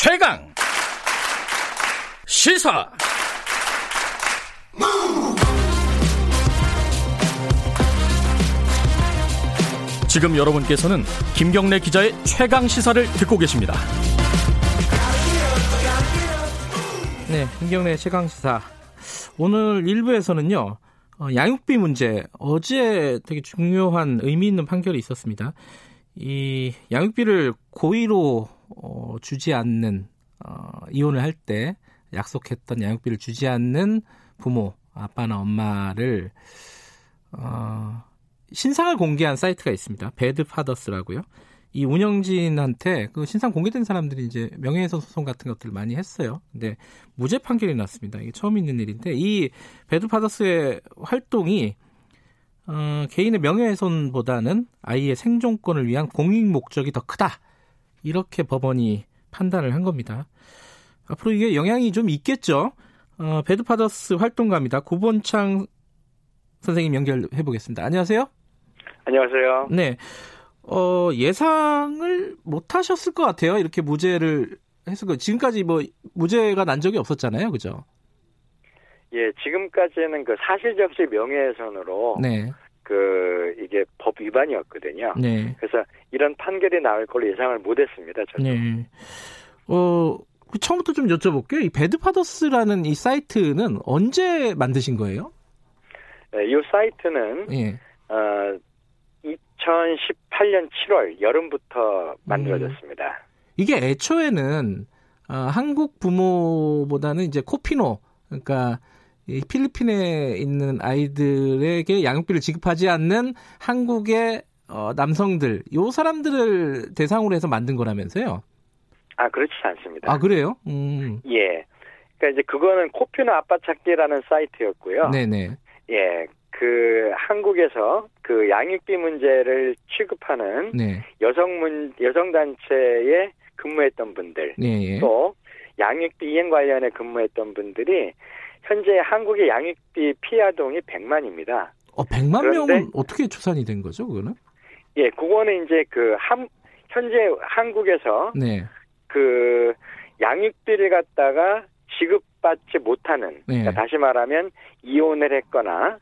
최강 시사 지금 여러분께서는 김경래 기자의 최강 시사를 듣고 계십니다. 네, 김경래 최강 시사. 오늘 1부에서는요. 어, 양육비 문제 어제 되게 중요한 의미 있는 판결이 있었습니다. 이 양육비를 고의로 어, 주지 않는 어, 이혼을 할 때 약속했던 양육비를 주지 않는 부모 아빠나 엄마를 어, 신상을 공개한 사이트가 있습니다. Bad Fathers라고요. 이 운영진한테 그 신상 공개된 사람들이 이제 명예훼손 소송 같은 것들을 많이 했어요. 근데 무죄 판결이 났습니다. 이게 처음 있는 일인데 이 Bad Fathers의 활동이 어, 개인의 명예훼손보다는 아이의 생존권을 위한 공익 목적이 더 크다. 이렇게 법원이 판단을 한 겁니다. 앞으로 이게 영향이 좀 있겠죠. 어, 배드 파더스 활동가입니다. 고본창 선생님 연결해 보겠습니다. 안녕하세요. 안녕하세요. 네. 어, 예상을 못 하셨을 것 같아요. 이렇게 무죄를 했을 거. 지금까지 뭐 무죄가 난 적이 없었잖아요. 그죠? 예, 지금까지는 그 사실적시 명예훼손으로 네. 그 이게 법 위반이었거든요. 네. 그래서 이런 판결이 나올 걸로 예상을 못 했습니다. 저도. 네. 어, 그 처음부터 좀 여쭤볼게요. 이 배드파더스라는 이 사이트는 언제 만드신 거예요? 네, 이 사이트는 예. 어 2018년 7월 여름부터 만들어졌습니다. 이게 애초에는 어, 한국 부모보다는 이제 코피노 그러니까 이 필리핀에 있는 아이들에게 양육비를 지급하지 않는 한국의 어, 남성들 요 사람들을 대상으로 해서 만든 거라면서요? 아 그렇지 않습니다. 아 그래요? 음. 예. 그러니까 이제 그거는 코피노 아빠 찾기라는 사이트였고요. 네네. 예. 그 한국에서 그 양육비 문제를 취급하는 네. 여성 문 여성 단체에 근무했던 분들 네. 예. 또 양육비 이행 관련에 근무했던 분들이 현재 한국의 양육비 피해 아동이 100만입니다. 어 100만 그런데- 명은 어떻게 추산이 된 거죠? 그거는? 예, 그거는 이제 그 한, 현재 한국에서 네. 그 양육비를 갖다가 지급받지 못하는 네. 그러니까 다시 말하면 이혼을 했거나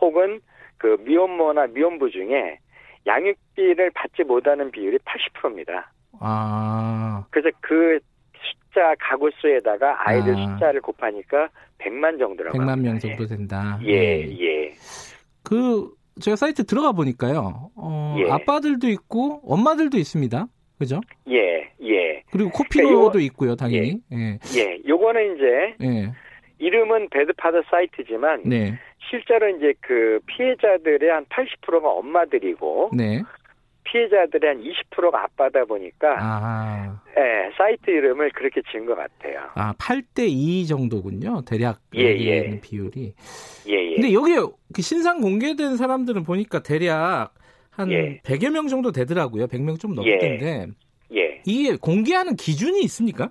혹은 그 미혼모나 미혼부 중에 양육비를 받지 못하는 비율이 80%입니다. 아. 그래서 그 숫자 가구 수에다가 아이들 아. 숫자를 곱하니까 100만 정도라고 100만 합니다. 명 정도 된다. 예, 네. 예. 그 제가 사이트 들어가 보니까요. 어, 예. 아빠들도 있고 엄마들도 있습니다. 그죠? 예, 예, 그리고 그러니까 요- 있고요, 당연히. 예. 예. 요거는 이제 예. 이름은 배드파더 사이트지만 네. 실제로 이제 그 피해자들의 한 80%가 엄마들이고 네. 피해자들의 한 20%가 아빠다 보니까 아. 예, 사이트 이름을 그렇게 지은 것 같아요. 아, 8대 2 정도군요. 대략 예, 예. 비율이. 예, 예. 근데 여기 그 신상 공개된 사람들은 보니까 대략 한 예. 100여 명 정도 되더라고요. 100명 좀 예. 넘던데. 예. 이게 공개하는 기준이 있습니까?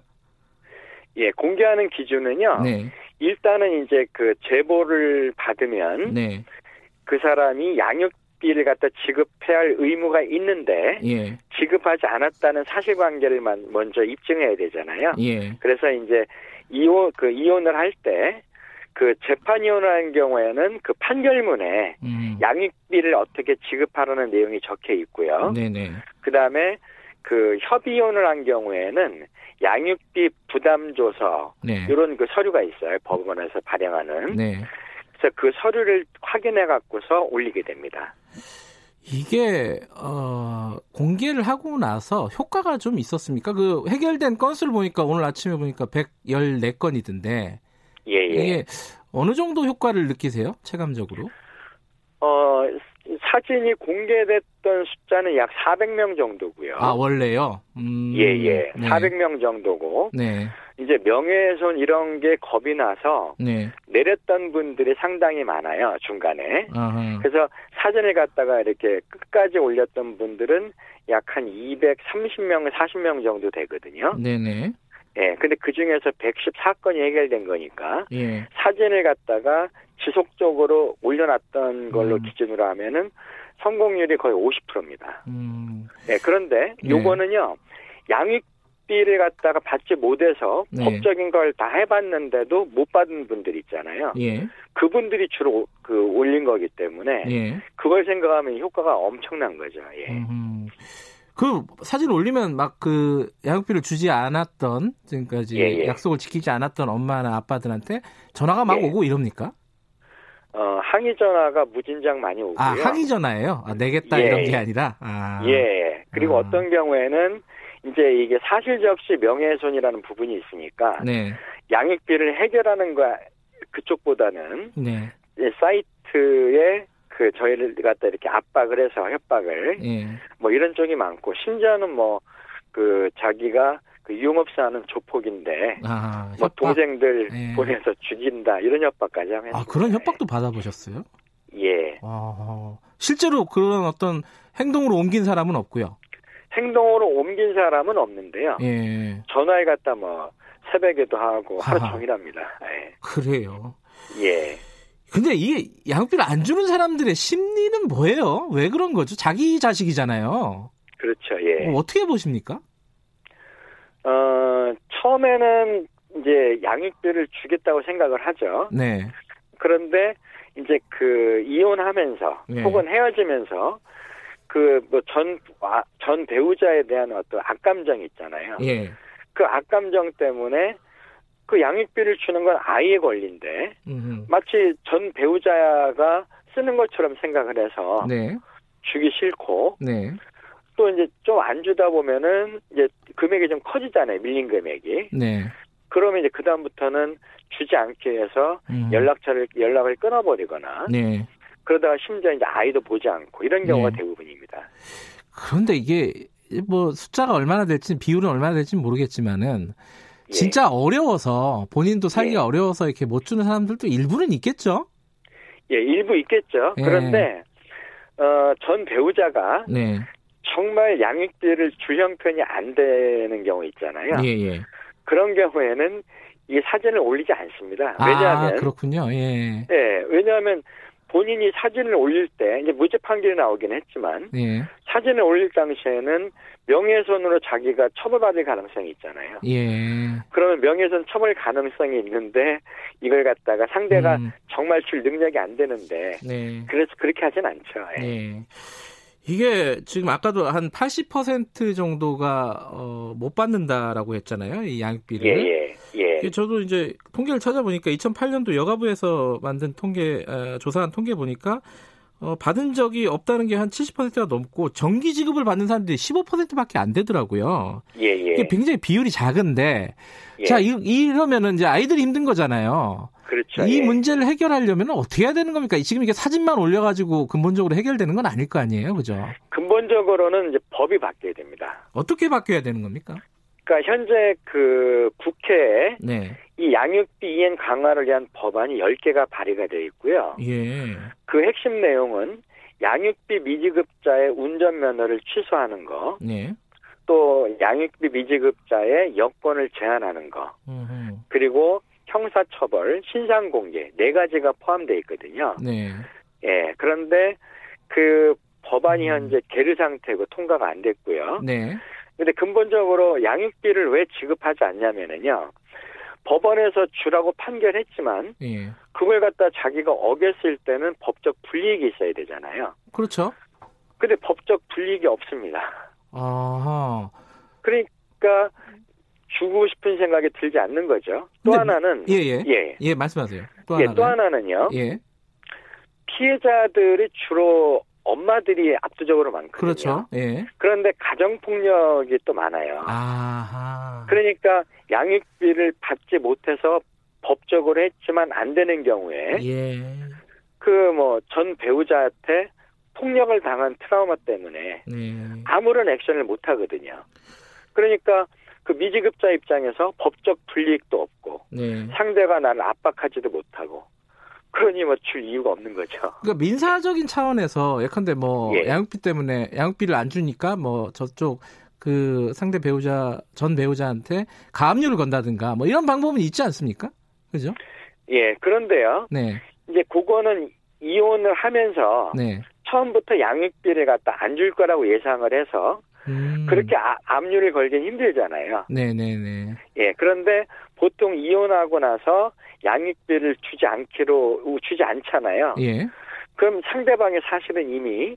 예, 공개하는 기준은요. 네. 일단은 이제 그 제보를 받으면 네. 그 사람이 양육 비를 갖다 지급해야 할 의무가 있는데 예. 지급하지 않았다는 사실관계를 만- 먼저 입증해야 되잖아요. 예. 그래서 이제 이혼 그 이혼을 할 때 그 재판 이혼을 한 경우에는 그 판결문에 음. 양육비를 어떻게 지급하라는 내용이 적혀 있고요. 네, 네. 그 다음에 그 협의 이혼을 한 경우에는 양육비 부담 조서 네. 이런 그 서류가 있어요. 법원에서 발행하는. 네. 그래서 그 서류를 확인해 갖고서 올리게 됩니다. 이게 어, 공개를 하고 나서 효과가 좀 있었습니까? 그 해결된 건수를 보니까 오늘 아침에 보니까 114건이던데 예, 예. 이게 어느 정도 효과를 느끼세요? 체감적으로? 어, 사진이 공개됐던 숫자는 약 400명 정도고요. 아 원래요? 음, 예, 예. 네. 400명 정도고 네, 이제 명예훼손 이런 게 겁이 나서 네. 내렸던 분들이 상당히 많아요, 중간에. 아하. 그래서 사진을 갖다가 이렇게 끝까지 올렸던 분들은 약 한 230명, 40명 정도 되거든요. 네네. 예. 근데 그 중에서 114건이 해결된 거니까 예. 사진을 갖다가 지속적으로 올려놨던 걸로 음. 기준으로 하면은 성공률이 거의 50%입니다. 음, 예. 그런데 네. 요거는요. 양육 양육비를 갖다가 받지 못해서 네. 법적인 걸 다 해봤는데도 못 받은 분들 있잖아요. 예. 그분들이 주로 그 올린 거기 때문에 예. 그걸 생각하면 효과가 엄청난 거죠. 예. 음. 그 사진 올리면 막 그 양육비를 주지 않았던 지금까지 예, 예. 약속을 지키지 않았던 엄마나 아빠들한테 전화가 막 예. 오고 이럽니까? 어, 항의 전화가 무진장 많이 오고요. 아 항의 전화예요? 아, 내겠다 예, 이런 게 예. 아니라 아. 예. 그리고 아. 어떤 경우에는 이제 이게 사실적 없이 명예훼손이라는 부분이 있으니까 네. 양육비를 해결하는 거 그쪽보다는 네. 이제 사이트에 그 저희를 갖다 이렇게 압박을 해서 협박을 예. 뭐 이런 쪽이 많고 심지어는 뭐 그 자기가 그 유흥업소 하는 조폭인데 아, 뭐. 동생들 예. 보내서 죽인다 이런 협박까지 하면 아, 그런 협박도 받아보셨어요? 예 아, 실제로 그런 어떤 행동으로 옮긴 사람은 없고요. 행동으로 옮긴 사람은 없는데요 예. 전화를 갖다 뭐 새벽에도 하고 하루. 종일 합니다 그래요. 예. 예. 근데 이게 양육비를 안 주는 사람들의 심리는 뭐예요? 왜 그런 거죠? 자기 자식이잖아요. 그렇죠 예. 어, 어떻게 보십니까? 어 처음에는 이제 양육비를 주겠다고 생각을 하죠 네. 그런데 이제 그 이혼하면서 예. 혹은 헤어지면서 그뭐전전 배우자에 대한 어떤 악감정이 있잖아요. 예. 그 악감정 때문에 그 양육비를 주는 건 아이의 권리인데 음흠. 마치 전 배우자가 쓰는 것처럼 생각을 해서 네. 주기 싫고 네. 또 이제 좀 안 주다 보면은 이제 금액이 좀 커지잖아요. 밀린 금액이. 네. 그러면 이제 그 다음부터는 주지 않기 위해서 음. 연락처를 연락을 끊어버리거나 네. 그러다가 심지어 이제 아이도 보지 않고 이런 경우가 네. 대부분입니다. 그런데 이게 뭐 숫자가 얼마나 될지 비율은 얼마나 될지 모르겠지만은 예. 진짜 어려워서 본인도 살기가 예. 어려워서 이렇게 못 주는 사람들도 일부는 있겠죠. 예, 일부 있겠죠. 예. 그런데 어, 전 배우자가 네. 정말 양육비를 줄 형편이 안 되는 경우 있잖아요. 예, 예. 그런 경우에는 이 사진을 올리지 않습니다. 아, 왜냐하면 그렇군요. 예. 예, 왜냐하면 본인이 사진을 올릴 때 이제 무죄 판결이 나오긴 했지만 예. 사진을 올릴 당시에는 명예훼손으로 자기가 처벌받을 가능성이 있잖아요. 예. 그러면 명예훼손 처벌 가능성이 있는데 이걸 갖다가 상대가 음, 정말 줄 능력이 안 되는데 네. 그래서 그렇게 하진 않죠. 예. 예. 이게 지금 아까도 한 80% 정도가 어, 못 받는다라고 했잖아요. 이 양육비를. 이게 저도 이제 통계를 찾아보니까 2008년도 여가부에서 만든 통계 어, 조사한 통계 보니까 어, 받은 적이 없다는 게 한 70%가 넘고 정기 지급을 받는 사람들이 15%밖에 안 되더라고요. 예, 예. 이게 굉장히 비율이 작은데 예. 자 이, 이러면은 이제 아이들이 힘든 거잖아요. 그렇죠. 이 예. 문제를 해결하려면 어떻게 해야 되는 겁니까? 지금 이게 사진만 올려가지고 근본적으로 해결되는 건 아닐 거 아니에요, 그죠? 근본적으로는 이제 법이 바뀌어야 됩니다. 어떻게 바뀌어야 되는 겁니까? 그러니까 현재 그 국회에 네, 이 양육비 이행 강화를 위한 법안이 10개가 발의가 되어 있고요. 예, 그 핵심 내용은 양육비 미지급자의 운전 면허를 취소하는 거, 네, 또 양육비 미지급자의 여권을 제한하는 거, 음흠. 그리고 형사처벌, 신상공개 네 가지가 포함되어 있거든요. 네, 예, 그런데 그 법안이 현재 계류 상태고 통과가 안 됐고요. 네, 근데 근본적으로 양육비를 왜 지급하지 않냐면은요. 법원에서 주라고 판결했지만 예, 그걸 갖다 자기가 어겼을 때는 법적 불이익이 있어야 되잖아요. 그렇죠. 근데 법적 불이익이 없습니다. 아하, 그러니까 주고 싶은 생각이 들지 않는 거죠. 또 근데 하나는 예, 예, 예. 예, 말씀하세요. 또 예, 하나, 또 하나는요. 예, 피해자들이 주로 엄마들이 압도적으로 많거든요. 그렇죠. 예, 그런데 가정 폭력이 또 많아요. 아하, 그러니까 양육비를 받지 못해서 법적으로 했지만 안 되는 경우에 예, 그뭐 전 배우자한테 폭력을 당한 트라우마 때문에 네, 아무런 액션을 못 하거든요. 그러니까 그 미지급자 입장에서 법적 불이익도 없고 네. 상대가 나를 압박하지도 못하고 그러니 뭐줄 이유가 없는 거죠. 그러니까 민사적인 차원에서 예컨대 뭐 예. 양육비 때문에 양육비를 안 주니까 뭐 저쪽 그 상대 배우자 전 배우자한테 가압류를 건다든가 뭐 이런 방법은 있지 않습니까? 그죠? 예, 그런데요. 네, 이제 그거는 이혼을 하면서 네, 처음부터 양육비를 갖다 안 줄 거라고 예상을 해서 음. 그렇게 아, 압류를 걸긴 힘들잖아요. 네네네. 예, 그런데 보통 이혼하고 나서 양육비를 주지 않기로 주지 않잖아요. 예. 그럼 상대방이 사실은 이미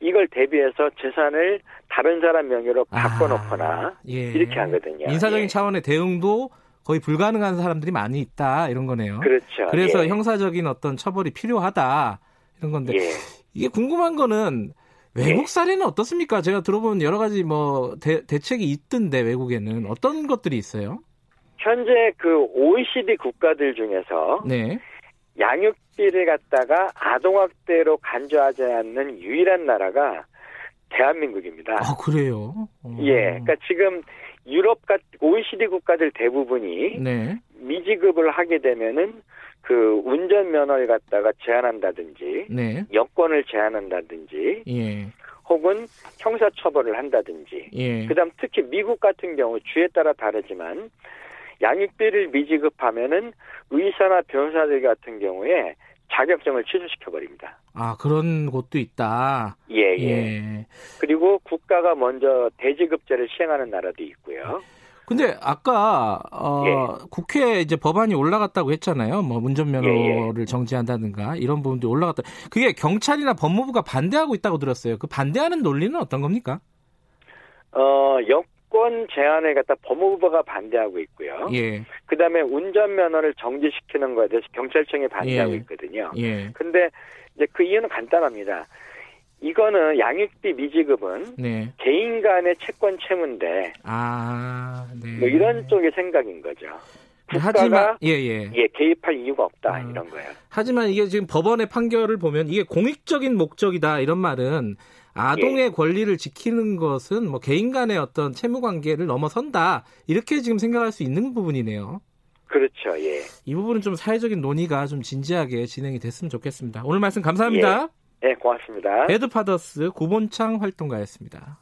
이걸 대비해서 재산을 다른 사람 명의로 바꿔놓거나 아, 예. 이렇게 하거든요. 인사적인 예. 차원의 대응도 거의 불가능한 사람들이 많이 있다 이런 거네요. 그렇죠. 그래서 예. 형사적인 어떤 처벌이 필요하다 이런 건데 예. 이게 궁금한 거는 외국 예. 사례는 어떻습니까? 제가 들어본 여러 가지 뭐 대, 대책이 있던데 외국에는 어떤 것들이 있어요? 현재 그 OECD 국가들 중에서 네. 양육비를 갖다가 아동학대로 간주하지 않는 유일한 나라가 대한민국입니다. 아 그래요. 어. 예, 그러니까 지금 유럽 같 OECD 국가들 대부분이 네. 미지급을 하게 되면은 그 운전 면허를 갖다가 제한한다든지 네. 여권을 제한한다든지 예. 혹은 형사 처벌을 한다든지 예. 그다음 특히 미국 같은 경우 주에 따라 다르지만 양육비를 미지급하면은 의사나 변호사들 같은 경우에 자격증을 취소시켜 버립니다. 아 그런 곳도 있다. 예, 예. 예. 그리고 국가가 먼저 대지급제를 시행하는 나라도 있고요. 근데 아까 어, 예. 국회에 이제 법안이 올라갔다고 했잖아요. 뭐 운전면허를 예, 정지한다든가 이런 부분도 올라갔다. 그게 경찰이나 법무부가 반대하고 있다고 들었어요. 그 반대하는 논리는 어떤 겁니까? 어, 여권 제한을 갖다 법무부가 반대하고 있고요. 예, 그다음에 운전면허를 정지시키는 거에 대해서 경찰청이 반대하고 예. 있거든요. 예, 근데 이제 그 이유는 간단합니다. 이거는 양육비 미지급은 네. 개인 간의 채권 채무인데 아, 네. 뭐 이런 쪽의 생각인 거죠. 국가가 하지만 예, 예. 예 개입할 이유가 없다 아. 이런 거예요. 하지만 이게 지금 법원의 판결을 보면 이게 공익적인 목적이다 이런 말은 아동의 예. 권리를 지키는 것은 뭐 개인 간의 어떤 채무 관계를 넘어선다 이렇게 지금 생각할 수 있는 부분이네요. 그렇죠. 예. 이 부분은 좀 사회적인 논의가 좀 진지하게 진행이 됐으면 좋겠습니다. 오늘 말씀 감사합니다. 예, 고맙습니다. 에드파더스 고본창 활동가였습니다.